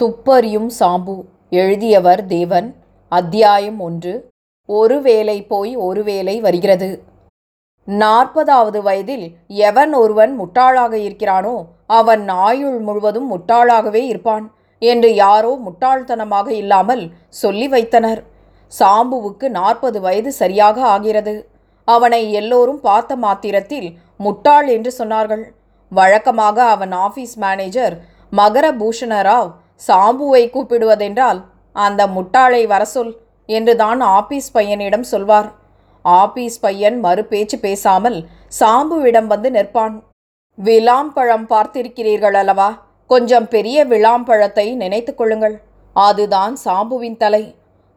துப்பறியும் சாம்பு எழுதியவர் தேவன். அத்தியாயம் ஒன்று. ஒரு வேளை போய் ஒரு வேளை வருகிறது. நாற்பதாவது வயதில் எவன் ஒருவன் முட்டாளாக இருக்கிறானோ அவன் ஆயுள் முழுவதும் முட்டாளாகவே இருப்பான் என்று யாரோ முட்டாள்தனமாக இல்லாமல் சொல்லி வைத்தனர். சாம்புவுக்கு நாற்பது வயது சரியாக ஆகிறது. அவனை எல்லோரும் பார்த்த மாத்திரத்தில் முட்டாள் என்று சொன்னார்கள். வழக்கமாக அவன் ஆபீஸ் மேனேஜர் மகர பூஷணராவ் சாம்புவை கூப்பிடுவதென்றால் அந்த முட்டாளை வர சொல் என்றுதான் ஆபீஸ் பையனிடம் சொல்வார். ஆபீஸ் பையன் மறு பேச்சு பேசாமல் சாம்புவிடம் வந்து நிற்பான். விளாம்பழம் பார்த்திருக்கிறீர்கள் அல்லவா? கொஞ்சம் பெரிய விளாம்பழத்தை நினைத்து கொள்ளுங்கள். அதுதான் சாம்புவின் தலை.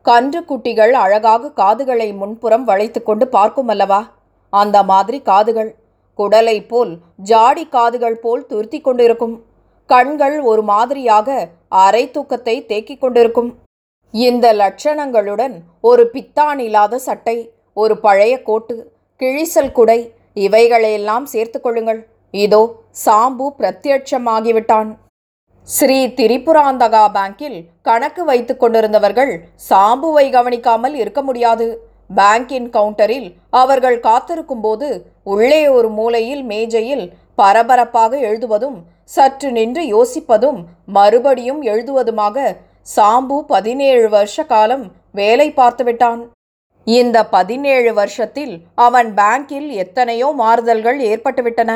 கன்று குட்டிகள் அழகாக காதுகளை முன்புறம் வளைத்துக்கொண்டு பார்க்கும் அல்லவா? அந்த மாதிரி காதுகள். குடலை போல் ஜாடி காதுகள் போல் துருத்தி கொண்டிருக்கும். கண்கள் ஒரு மாதிரியாக அரை தூக்கத்தை தேக்கிக் கொண்டிருக்கும். இந்த லட்சணங்களுடன் ஒரு பித்தான் இல்லாத சட்டை ஒரு பழைய கோட்டு கிழிசல் குடை இவைகளையெல்லாம் சேர்த்து கொள்ளுங்கள். இதோ சாம்பு பிரத்யட்சமாகிவிட்டான். ஸ்ரீ திரிபுராந்தகா பேங்கில் கணக்கு வைத்து கொண்டிருந்தவர்கள் சாம்புவை கவனிக்காமல் இருக்க முடியாது. பேங்கின் கவுண்டரில் அவர்கள் காத்திருக்கும் போது உள்ளே ஒரு மூலையில் மேஜையில் பரபரப்பாக எழுதுவதும் சற்று நின்று யோசிப்பதும் மறுபடியும் எழுதுவதுமாக சாம்பு பதினேழு வருஷ காலம் வேலை பார்த்துவிட்டான் இந்த பதினேழு வருஷத்தில் அவன் பேங்கில் எத்தனையோ மாறுதல்கள் ஏற்பட்டுவிட்டன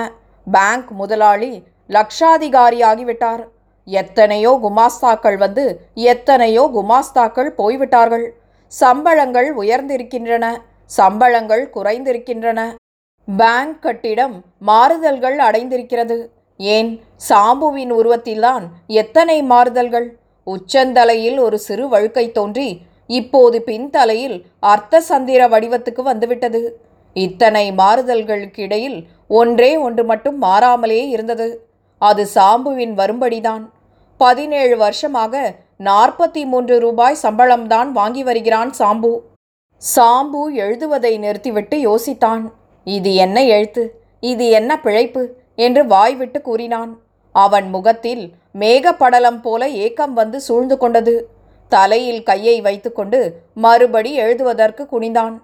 பேங்க் முதலாளி லக்ஷாதிகாரியாகிவிட்டார் எத்தனையோ குமாஸ்தாக்கள் வந்து எத்தனையோ குமாஸ்தாக்கள் போய்விட்டார்கள். சம்பளங்கள் உயர்ந்திருக்கின்றன. சம்பளங்கள் குறைந்திருக்கின்றன. பேங்க் கட்டிடம் மாறுதல்கள் அடைந்திருக்கிறது. ஏன் சாம்புவின் உருவத்தில்தான் எத்தனை மாறுதல்கள்? உச்சந்தலையில் ஒரு சிறு வழுக்கை தோன்றி இப்போது பின்தலையில் அர்த்த சந்திர வடிவத்துக்கு வந்துவிட்டது. இத்தனை மாறுதல்களுக்கு இடையில் ஒன்றே ஒன்று மட்டும் மாறாமலே இருந்தது. அது சாம்புவின் வரும்படிதான். பதினேழு வருஷமாக நாற்பத்தி மூன்று ரூபாய் சம்பளம்தான் வாங்கி வருகிறான் சாம்பு. சாம்பு எழுதுவதை நிறுத்திவிட்டு யோசித்தான். இது என்ன எழுத்து? இது என்ன பிழைப்பு? என்று வாய்விட்டு கூறினான். அவன் முகத்தில் மேகப்படலம் போல ஏக்கம் வந்து சூழ்ந்து கொண்டது. தலையில் கையை வைத்துக்கொண்டு மறுபடி எழுதுவதற்கு குனிந்தான்.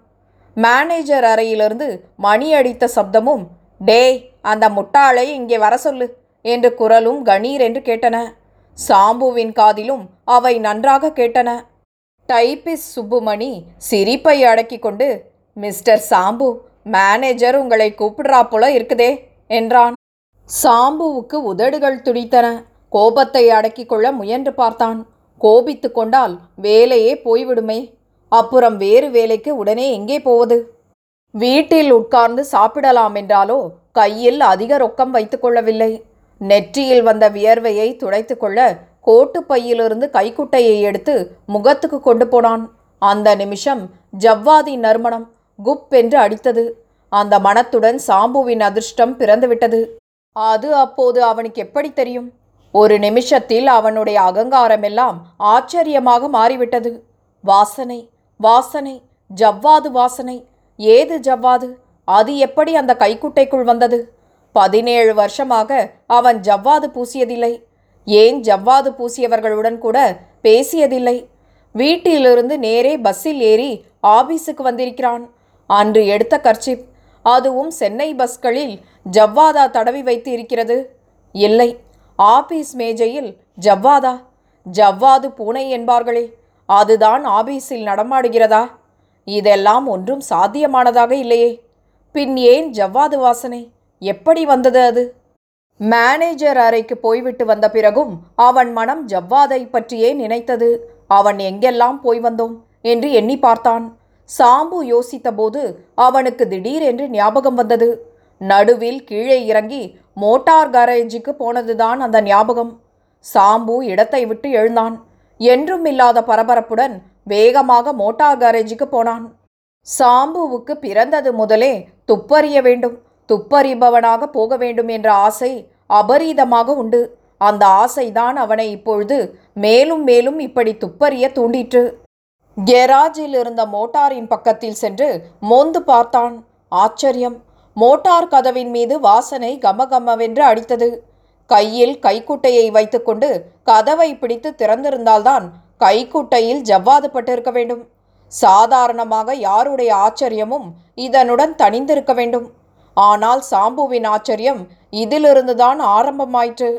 மேனேஜர் அறையிலிருந்து மணி அடித்த சப்தமும் டேய் அந்த முட்டாளை இங்கே வர சொல்லு என்று குரலும் கணீர் என்று கேட்டன. சாம்புவின் காதிலும் அவை நன்றாக கேட்டன. டைபிஸ் சுப்புமணி சிரிப்பை அடக்கிக் கொண்டு மிஸ்டர் சாம்பு மேனேஜர் உங்களை கூப்பிடுறா போல இருக்குதே என்றான். சாம்புவுக்கு உதடுகள் துடித்தன. கோபத்தை அடக்கிக் கொள்ள முயன்று பார்த்தான். கோபித்து கொண்டால் வேலையே போய்விடுமே. அப்புறம் வேறு வேலைக்கு உடனே எங்கே போவது? வீட்டில் உட்கார்ந்து சாப்பிடலாம் என்றாலோ கையில் அதிக ரொக்கம் வைத்துக்கொள்ளவில்லை நெற்றியில் வந்த வியர்வையை துடைத்து கொள்ள கோட்டு பையிலிருந்து கைக்குட்டையை எடுத்து முகத்துக்கு கொண்டு போனான். அந்த நிமிஷம் ஜவ்வாதி நறுமணம் குப் என்று அடித்தது. அந்த மனத்துடன் சாம்புவின் அதிர்ஷ்டம் பிறந்துவிட்டது. அது அப்போது அவனுக்கு எப்படி தெரியும்? ஒரு நிமிஷத்தில் அவனுடைய அகங்காரமெல்லாம் ஆச்சரியமாக மாறிவிட்டது. வாசனை வாசனை ஜவ்வாது வாசனை. ஏது ஜவ்வாது? அது எப்படி அந்த கைக்குட்டைக்குள் வந்தது? பதினேழு வருஷமாக அவன் ஜவ்வாது பூசியதில்லை. ஏன் ஜவ்வாது பூசியவர்களுடன் கூட பேசியதில்லை? வீட்டிலிருந்து நேரே பஸ்ஸில் ஏறி ஆபீஸுக்கு வந்திருக்கிறான். அன்று எடுத்த கர்ச்சிப் அதுவும் சென்னை பஸ்களில் ஜவ்வாதா தடவி வைத்து இருக்கிறது? இல்லை. ஆபீஸ் மேஜையில் ஜவ்வாதா? ஜவ்வாது பூனை என்பார்களே அதுதான் ஆபீஸில் நடமாடுகிறதா? இதெல்லாம் ஒன்றும் சாத்தியமானதாக இல்லையே. பின் ஏன் ஜவ்வாது வாசனை? எப்படி வந்தது அது? மேனேஜர் அறைக்கு போய்விட்டு வந்த பிறகும் அவன் மனம் ஜவ்வாதை பற்றியே நினைத்தது. அவன் எங்கெல்லாம் போய் வந்தோம் என்று எண்ணி பார்த்தான். சாம்பு யோசித்தபோது அவனுக்கு திடீரென்று ஞாபகம் வந்தது. நடுவில் கீழே இறங்கி மோட்டார் கரேஜுக்கு போனதுதான் அந்த ஞாபகம். சாம்பு இடத்தை விட்டு எழுந்தான். என்றும் இல்லாத பரபரப்புடன் வேகமாக மோட்டார் கரேஜுக்கு போனான். சாம்புவுக்கு பிறந்தது முதலே துப்பறிய வேண்டும். துப்பறிபவனாக போக வேண்டும் என்ற ஆசை அபரீதமாக உண்டு. அந்த ஆசைதான் அவனை இப்பொழுது மேலும் மேலும் இப்படி துப்பறிய தூண்டிற்று. கெராஜில் இருந்த மோட்டாரின் பக்கத்தில் சென்று மோந்து பார்த்தான். ஆச்சரியம். மோட்டார் கதவின் மீது வாசனை கமகமவென்று அடித்தது. கையில் கைக்குட்டையை வைத்துக்கொண்டு கதவை பிடித்து திறந்திருந்தால்தான் கைக்குட்டையில் ஜவ்வாது பட்டிருக்க வேண்டும். சாதாரணமாக யாருடைய ஆச்சரியமும் இதனுடன் தணிந்திருக்க வேண்டும். ஆனால் சாம்புவின் ஆச்சரியம் இதிலிருந்துதான் ஆரம்பமாயிற்று.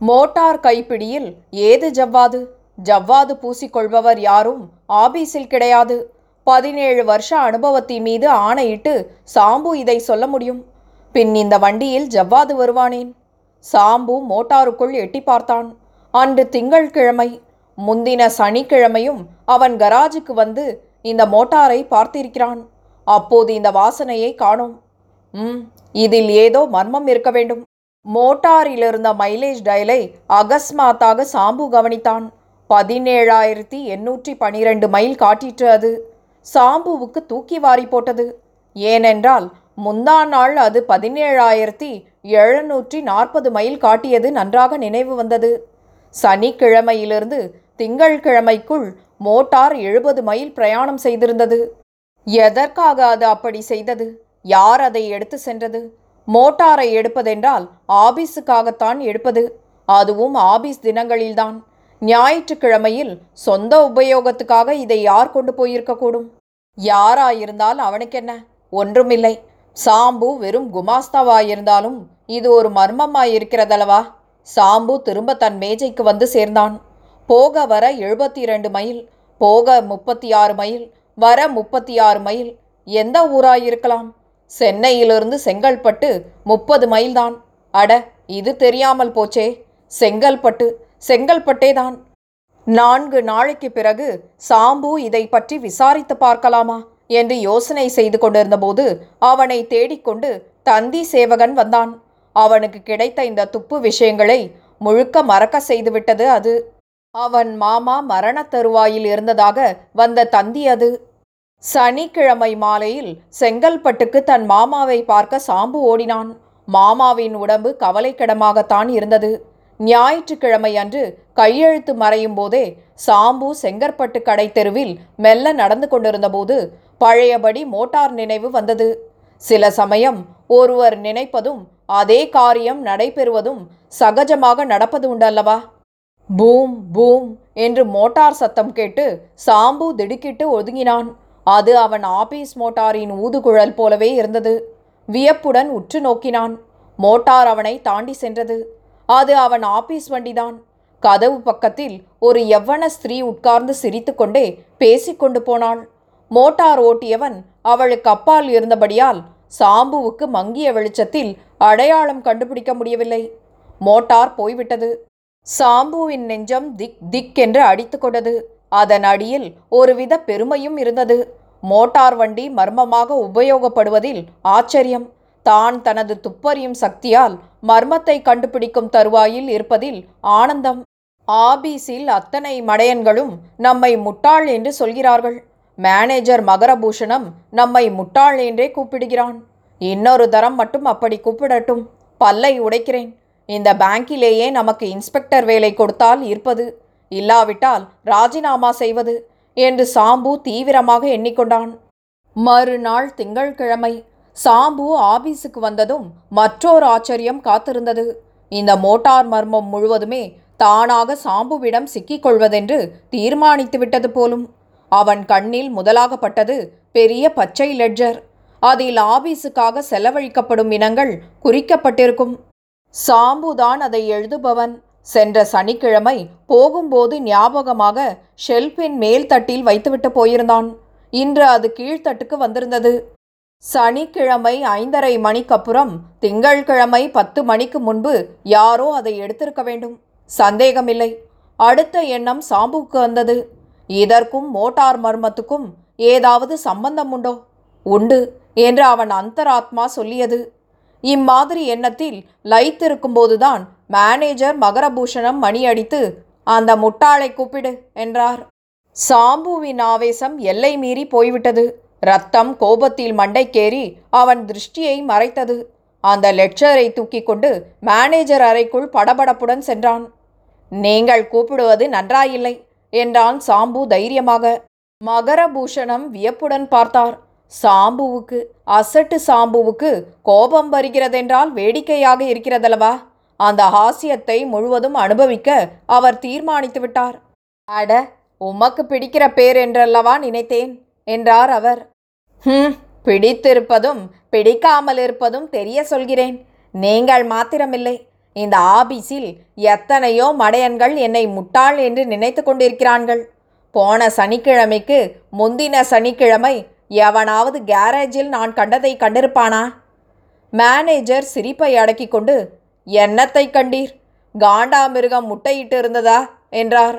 மோட்டார் கைப்பிடியில் ஏது ஜவ்வாது? ஜவ்வாது பூசிக்கொள்பவர் யாரும் ஆபீஸில் கிடையாது. பதினேழு வருஷ அனுபவத்தின் மீது ஆணையிட்டு சாம்பு இதை சொல்ல முடியும். பின் இந்த வண்டியில் ஜவ்வாது வருவானேன். சாம்பு மோட்டாருக்குள் எட்டி பார்த்தான். அன்று திங்கள்கிழமை முந்தின சனிக்கிழமையும் அவன் கராஜுக்கு வந்து இந்த மோட்டாரை பார்த்திருக்கிறான். அப்போது இந்த வாசனையை காணோம். ம் இதில் ஏதோ மர்மம் இருக்க வேண்டும். மோட்டாரில் இருந்த மைலேஜ் டயலை அகஸ்மாத்தாக சாம்பு கவனித்தான். பதினேழாயிரத்தி எண்ணூற்றி பனிரெண்டு மைல் காட்டிற்று அது. சாம்புவுக்கு தூக்கி வாரி போட்டது. ஏனென்றால் முந்தா நாள் அது பதினேழாயிரத்தி எழுநூற்றி நாற்பது மைல் காட்டியது நன்றாக நினைவு வந்தது. சனிக்கிழமையிலிருந்து திங்கள்கிழமைக்குள் மோட்டார் எழுபது மைல் பிரயாணம் செய்திருந்தது. எதற்காக அது அப்படி செய்தது? யார் அதை எடுத்து சென்றது? மோட்டாரை எடுப்பதென்றால் ஆபீஸுக்காகத்தான் எடுப்பது. அதுவும் ஆபீஸ் தினங்களில்தான். ஞாயிற்றுக்கிழமையில் சொந்த உபயோகத்துக்காக இதை யார் கொண்டு போயிருக்கக்கூடும்? யாராயிருந்தால் அவனுக்கென்ன? ஒன்றுமில்லை. சாம்பு வெறும் குமாஸ்தாவாயிருந்தாலும் இது ஒரு மர்மமாயிருக்கிறதல்லவா? சாம்பு திரும்ப தன் மேஜைக்கு வந்து சேர்ந்தான். போக வர எழுபத்தி இரண்டு மைல் போக முப்பத்தி ஆறு மைல் வர முப்பத்தி ஆறு மைல் எந்த ஊராயிருக்கலாம்? சென்னையிலிருந்து செங்கல்பட்டு முப்பது மைல்தான். அட இது தெரியாமல் போச்சே. செங்கல்பட்டு செங்கல்பட்டே தான் நான்கு நாளைக்கு பிறகு சாம்பு இதை பற்றி விசாரித்து பார்க்கலாமா? என்று யோசனை செய்து கொண்டிருந்தபோது அவனை தேடிக்கொண்டு தந்தி சேவகன் வந்தான். அவனுக்கு கிடைத்த இந்த துப்பு விஷயங்களை முழுக்க மறக்க செய்துவிட்டது அது. அவன் மாமா மரணத் தருவாயில் இருந்ததாக வந்த தந்தி அது. சனிக்கிழமை மாலையில் செங்கல்பட்டுக்கு தன் மாமாவை பார்க்க சாம்பு ஓடினான். மாமாவின் உடம்பு கவலைக்கிடமாகத்தான் இருந்தது. ஞாயிற்றுக்கிழமை அன்று கையெழுத்து மறையும் போதே சாம்பு செங்கற்பட்டு கடை தெருவில் மெல்ல நடந்து கொண்டிருந்தபோது பழையபடி மோட்டார் நினைவு வந்தது. சில சமயம் ஒருவர் நினைப்பதும் அதே காரியம் நடைபெறுவதும் சகஜமாக நடப்பது உண்டல்லவா? பூம் பூம் என்று மோட்டார் சத்தம் கேட்டு சாம்பு திடுக்கிட்டு ஒதுங்கினான். அது அவன் ஆபீஸ் மோட்டாரின் ஊதுகுழல் போலவே இருந்தது. வியப்புடன் உற்று நோக்கினான். மோட்டார் அவனை தாண்டி சென்றது. அது அவன் ஆபீஸ் வண்டிதான். கதவு பக்கத்தில் ஒரு எவ்வன ஸ்திரீ உட்கார்ந்து சிரித்துக்கொண்டே பேசிக்கொண்டு போனாள். மோட்டார் ஓட்டியவன் அவளுக்கு அப்பால் இருந்தபடியால் சாம்புவுக்கு மங்கிய வெளிச்சத்தில் அடையாளம் கண்டுபிடிக்க முடியவில்லை. மோட்டார் போய்விட்டது. சாம்புவின் நெஞ்சம் திக் திக் என்று அடித்து கொண்டது. அதன் அடியில் ஒருவித பெருமையும் இருந்தது. மோட்டார் வண்டி மர்மமாக உபயோகப்படுவதில் ஆச்சரியம். தான் தனது துப்பறியும் சக்தியால் மர்மத்தை கண்டுபிடிக்கும் தருவாயில் இருப்பதில் ஆனந்தம். ஆபீஸில் அத்தனை மடையன்களும் நம்மை முட்டாள் என்று சொல்கிறார்கள். மேனேஜர் மகரபூஷணம் நம்மை முட்டாள் என்றே கூப்பிடுகிறான். இன்னொரு தரம் மட்டும் அப்படி கூப்பிடட்டும். பல்லை உடைக்கிறேன். இந்த பேங்கிலேயே நமக்கு இன்ஸ்பெக்டர் வேலை கொடுத்தால் இருப்பது. இல்லாவிட்டால் ராஜினாமா செய்வது. என்று சாம்பு தீவிரமாக எண்ணிக்கொண்டான். மறுநாள் திங்கள்கிழமை சாம்பு ஆபீஸுக்கு வந்ததும் மற்றொரு ஆச்சரியம் காத்திருந்தது. இந்த மோட்டார் மர்மம் முழுவதுமே தானாக சாம்புவிடம் சிக்கிக்கொள்வதென்று தீர்மானித்து விட்டது போலும். அவன் கண்ணில் முதலாகப்பட்டது பெரிய பச்சை லெட்ஜர். அதில் ஆபீஸுக்காக செலவழிக்கப்படும் இனங்கள் குறிக்கப்பட்டிருக்கும். சாம்புதான் அதை எழுதுபவன். சென்ற சனிக்கிழமை போகும்போது ஞாபகமாக ஷெல்ஃபின் மேல் தட்டில் வைத்துவிட்டு போயிருந்தான். இன்று அது கீழ்த்தட்டுக்கு வந்திருந்தது. சனிக்கிழமை ஐந்தரை மணிக்கப்புறம் திங்கள்கிழமை பத்து மணிக்கு முன்பு யாரோ அதை எடுத்திருக்க வேண்டும். சந்தேகமில்லை. அடுத்த எண்ணம் சாம்புக்கு வந்தது. இதற்கும் மோட்டார் மர்மத்துக்கும் ஏதாவது சம்பந்தம் உண்டோ? உண்டு என்று அவன் அந்தராத்மா சொல்லியது. இம்மாதிரி எண்ணத்தில் லயித்திருக்கும்போதுதான் மேனேஜர் மகரபூஷணம் மணி அடித்து அந்த முட்டாளை கூப்பிடு என்றார். சாம்புவின் ஆவேசம் எல்லை மீறி போய்விட்டது. ரத்தம் கோபத்தில் மண்டைக்கேறி அவன் திருஷ்டியை மறைத்தது. அந்த லெக்சரை தூக்கி கொண்டு மேனேஜர் அறைக்குள் படபடப்புடன் சென்றான். நீங்கள் கூப்பிடுவது நன்றாயில்லை என்றான் சாம்பு தைரியமாக. மகரபூஷணம் வியப்புடன் பார்த்தார். சாம்புவுக்கு அசட்டு சாம்புவுக்கு கோபம் வருகிறதென்றால் வேடிக்கையாக இருக்கிறதல்லவா? அந்த ஹாஸ்யத்தை முழுவதும் அனுபவிக்க அவர் தீர்மானித்து விட்டார். அட உமக்கு பிடிக்கிற பேர் என்றல்லவா நினைத்தேன் என்றார் அவர். ஹம் பிடித்திருப்பதும் பிடிக்காமல் இருப்பதும் தெரிய சொல்கிறேன். நீங்கள் மாத்திரமில்லை. இந்த ஆபீஸில் எத்தனையோ மடையன்கள் என்னை முட்டாள் என்று நினைத்து கொண்டிருக்கிறார்கள். போன சனிக்கிழமைக்கு முந்தின சனிக்கிழமை எவனாவது கேரேஜில் நான் கண்டதை கண்டிருப்பானா? மேனேஜர் சிரிப்பை அடக்கி கொண்டு என்னத்தை கண்டீர்? காண்டாமிருகம் முட்டையிட்டு இருந்ததா? என்றார்.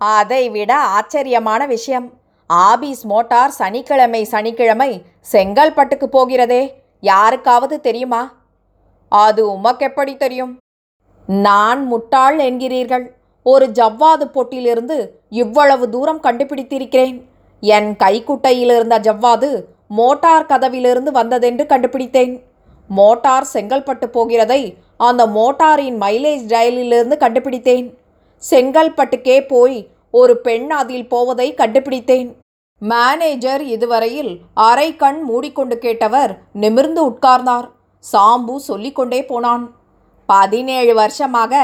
அதை விட ஆச்சரியமான விஷயம் ஆபீஸ் மோட்டார் சனிக்கிழமை சனிக்கிழமை செங்கல்பட்டுக்கு போகிறதே. யாருக்காவது தெரியுமா? அது உமக்கெப்படி தெரியும்? நான் முட்டாள் என்கிறீர்கள். ஒரு ஜவ்வாது பொட்டிலிருந்து இவ்வளவு தூரம் கண்டுபிடித்திருக்கிறேன். என் கைக்குட்டையில் இருந்த ஜவ்வாது மோட்டார் கதவிலிருந்து வந்ததென்று கண்டுபிடித்தேன். மோட்டார் செங்கல்பட்டு போகிறதை அந்த மோட்டாரின் மைலேஜ் டயலிலிருந்து கண்டுபிடித்தேன். செங்கல்பட்டுக்கே போய் ஒரு பெண் அதில் போவதை கண்டுபிடித்தேன். மேனேஜர் இதுவரையில் அரை கண் மூடிக்கொண்டு கேட்டவர் நிமிர்ந்து உட்கார்ந்தார். சாம்பு சொல்லிக்கொண்டே போனான். பதினேழு வருஷமாக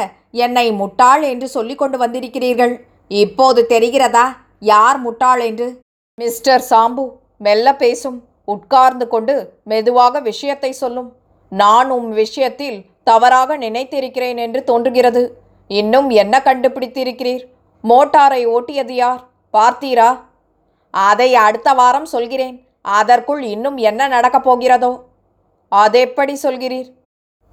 என்னை முட்டாள் என்று சொல்லிக்கொண்டு வந்திருக்கிறீர்கள். இப்போது தெரிகிறதா யார் முட்டாள் என்று? மிஸ்டர் சாம்பு மெல்ல பேசும் உட்கார்ந்து கொண்டு மெதுவாக விஷயத்தை சொல்லும். நான் உம் விஷயத்தில் தவறாக நினைத்திருக்கிறேன் என்று தோன்றுகிறது. இன்னும் என்ன கண்டுபிடித்திருக்கிறீர்? மோட்டாரை ஓட்டியது யார்? பார்த்தீரா? அதை அடுத்த வாரம் சொல்கிறேன். அதற்குள் இன்னும் என்ன நடக்கப் போகிறதோ? அதெப்படி சொல்கிறீர்?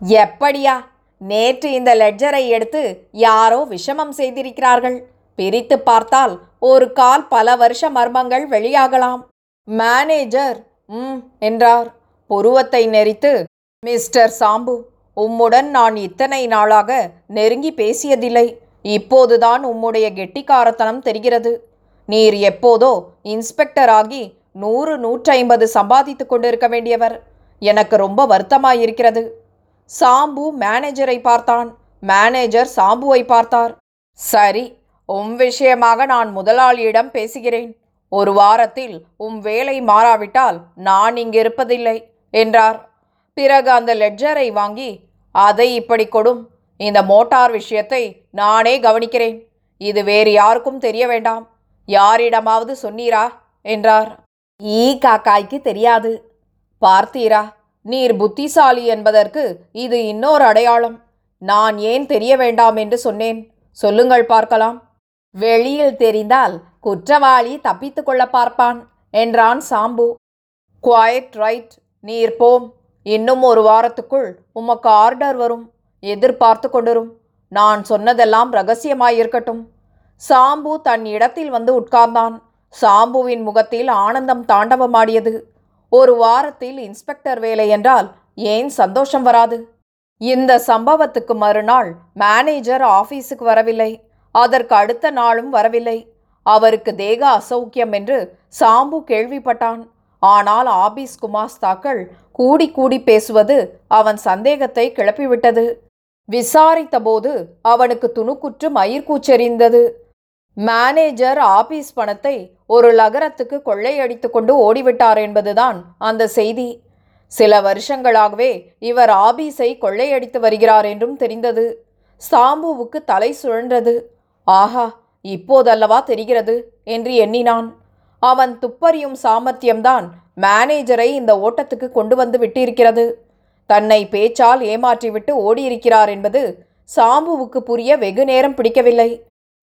எப்படியா? நேற்று இந்த லெட்ஜரை எடுத்து யாரோ விஷமம் செய்திருக்கிறார்கள். பிரித்து பார்த்தால் ஒரு கால் பல வருஷ மர்மங்கள் வெளியாகலாம். மேனேஜர் ம் என்றார். புருவத்தை நெறித்து மிஸ்டர் சாம்பு உம்முடன் நான் இத்தனை நாளாக நெருங்கி பேசியதில்லை. இப்போதுதான் உம்முடைய கெட்டிக்காரத்தனம் தெரிகிறது. நீர் எப்போதோ இன்ஸ்பெக்டர் ஆகி நூறு நூற்றைம்பது சம்பாதித்து கொண்டிருக்க வேண்டியவர். எனக்கு ரொம்ப வருத்தமாயிருக்கிறது. சாம்பு மேனேஜரை பார்த்தான். மேனேஜர் சாம்புவை பார்த்தார். சரி உம் விஷயமாக நான் முதலாளியிடம் பேசுகிறேன். ஒரு வாரத்தில் உம் வேலை மாறாவிட்டால் நான் இங்கிருப்பதில்லை என்றார். பிறகு அந்த லெட்ஜரை வாங்கி அதை இப்படி கொடும். இந்த மோட்டார் விஷயத்தை நானே கவனிக்கிறேன். இது வேறு யாருக்கும் தெரிய வேண்டாம். யாரிடமாவது சொன்னீரா? என்றார். ஈ காக்காய்க்கு தெரியாது. பார்த்தீரா? நீர் புத்திசாலி என்பதற்கு இது இன்னொரு அடையாளம். நான் ஏன் தெரிய வேண்டாம் என்று சொன்னேன். சொல்லுங்கள் பார்க்கலாம். வெளியில் தெரிந்தால் குற்றவாளி தப்பித்துக் கொள்ள பார்ப்பான் என்றான் சாம்பு. குவாய்ட் ரைட் நீர் போம். இன்னும் ஒரு வாரத்துக்குள் உமக்கு ஆர்டர் வரும். எதிர்பார்த்து கொண்டிரும். நான் சொன்னதெல்லாம் ரகசியமாயிருக்கட்டும். சாம்பு தன் இடத்தில் வந்து உட்கார்ந்தான். சாம்புவின் முகத்தில் ஆனந்தம் தாண்டவமாடியது. ஒரு வாரத்தில் இன்ஸ்பெக்டர் வேலை என்றால் ஏன் சந்தோஷம் வராது? இந்த சம்பவத்துக்கு மறுநாள் மேனேஜர் ஆபீஸுக்கு வரவில்லை. அதற்கு அடுத்த நாளும் வரவில்லை. அவருக்கு தேக அசௌக்கியம் என்று சாம்பு கேள்விப்பட்டான். ஆனால் ஆபீஸ் குமாஸ்தாக்கள் கூடி கூடி பேசுவது அவன் சந்தேகத்தை கிளப்பிவிட்டது. விசாரித்தபோது அவனுக்கு துணுக்குற்று மயிர்கூச்செறிந்தது மேனேஜர் ஆபீஸ் பணத்தை ஒரு லகரத்துக்கு கொள்ளையடித்து கொண்டு ஓடிவிட்டார் என்பதுதான் அந்த செய்தி. சில வருஷங்களாகவே இவர் ஆபீஸை கொள்ளையடித்து வருகிறார் என்றும் தெரிந்தது. சாம்புவுக்கு தலை சுழன்றது. ஆஹா இப்போதல்லவா தெரிகிறது என்று எண்ணினான். அவன் துப்பறியும் சாமர்த்தியம்தான் மேனேஜரை இந்த ஓட்டத்துக்கு கொண்டு வந்து விட்டிருக்கிறது. தன்னை பேச்சால் ஏமாற்றிவிட்டு ஓடியிருக்கிறார் என்பது சாம்புவுக்கு புரிய வெகு நேரம் பிடிக்கவில்லை.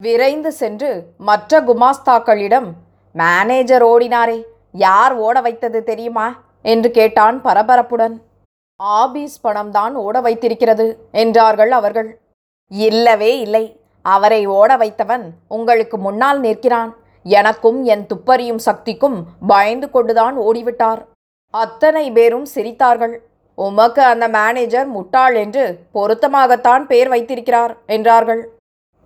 விரைந்து சென்று மற்ற குமாஸ்தாக்களிடம் மேனேஜர் ஓடினாரே யார் ஓட வைத்தது தெரியுமா? என்று கேட்டான் பரபரப்புடன். ஆபீஸ் பணம்தான் ஓட வைத்திருக்கிறது என்றார்கள் அவர்கள். இல்லவே இல்லை அவரை ஓட வைத்தவன் உங்களுக்கு முன்னால் நிற்கிறான். எனக்கும் என் துப்பறியும் சக்திக்கும் பயந்து கொண்டுதான் ஓடிவிட்டார். அத்தனை பேரும் சிரித்தார்கள். உமக்கு அந்த மேனேஜர் முட்டாள் என்று பொருத்தமாகத்தான் பேர் வைத்திருக்கிறார் என்றார்கள்.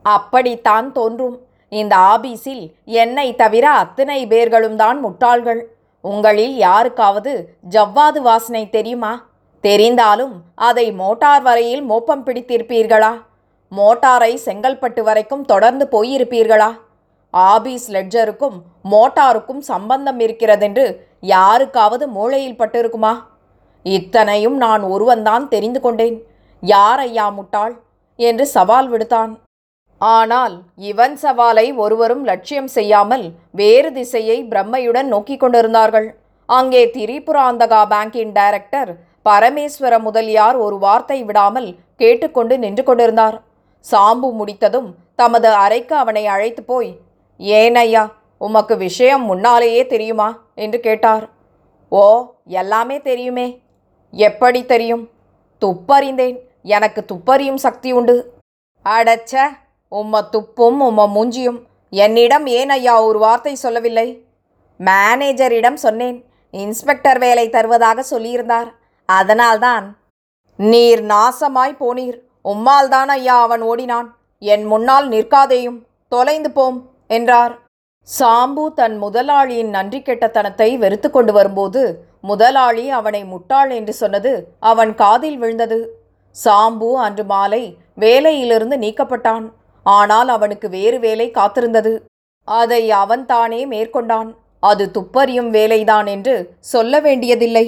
அப்படித்தான் தோன்றும். இந்த ஆபீஸில் என்னை தவிர அத்தனை பேர்களும் தான் முட்டாள்கள். உங்களில் யாருக்காவது ஜவ்வாது வாசனை தெரியுமா? தெரிந்தாலும் அதை மோட்டார் வரையில் மோப்பம் பிடித்திருப்பீர்களா? மோட்டாரை செங்கல்பட்டு வரைக்கும் தொடர்ந்து போயிருப்பீர்களா? ஆபீஸ் லெட்ஜருக்கும் மோட்டாருக்கும் சம்பந்தம் இருக்கிறதென்று யாருக்காவது மூளையில் பட்டிருக்குமா? இத்தனையும் நான் ஒருவன்தான் தெரிந்து கொண்டேன். யார் ஐயா முட்டாள்? என்று சவால் விடுத்தான். ஆனால் இவன் சவாலை ஒருவரும் லட்சியம் செய்யாமல் வேறு திசையை பிரம்மையுடன் நோக்கிக் கொண்டிருந்தார்கள். அங்கே திரிபுராந்தகா பேங்கின் டைரக்டர் பரமேஸ்வர முதலியார் ஒரு வார்த்தை விடாமல் கேட்டுக்கொண்டு நின்று கொண்டிருந்தார். சாம்பு முடித்ததும் தமது அறைக்கு அவனை அழைத்து போய் ஏன் ஐயா உமக்கு விஷயம் முன்னாலேயே தெரியுமா? என்று கேட்டார். ஓ எல்லாமே தெரியுமே. எப்படி தெரியும்? துப்பறிந்தேன். எனக்கு துப்பறியும் சக்தி உண்டு. அடச்ச! உம்ம துப்பும் உம்ம மூஞ்சியும். என்னிடம் ஏன் ஐயா ஒரு வார்த்தை சொல்லவில்லை? மேனேஜரிடம் சொன்னேன். இன்ஸ்பெக்டர் வேலை தருவதாக சொல்லியிருந்தார். அதனால்தான். நீர் நாசமாய் போனீர். உம்மால்தான் ஐயா அவன் ஓடினான். என் முன்னால் நிற்காதேயும். தொலைந்து போம் என்றார். சாம்பு தன் முதலாளியின் நன்றி கெட்டத்தனத்தை வெறுத்து கொண்டு வரும்போது முதலாளி அவனை முட்டாள் என்று சொன்னது அவன் காதில் விழுந்தது. சாம்பு அன்று மாலை வேலையிலிருந்து நீக்கப்பட்டான். ஆனால் அவனுக்கு வேறு வேலை காத்திருந்தது. அதை அவன் தானே மேற்கொண்டான். அது துப்பறியும் வேலைதான் என்று சொல்ல வேண்டியதில்லை.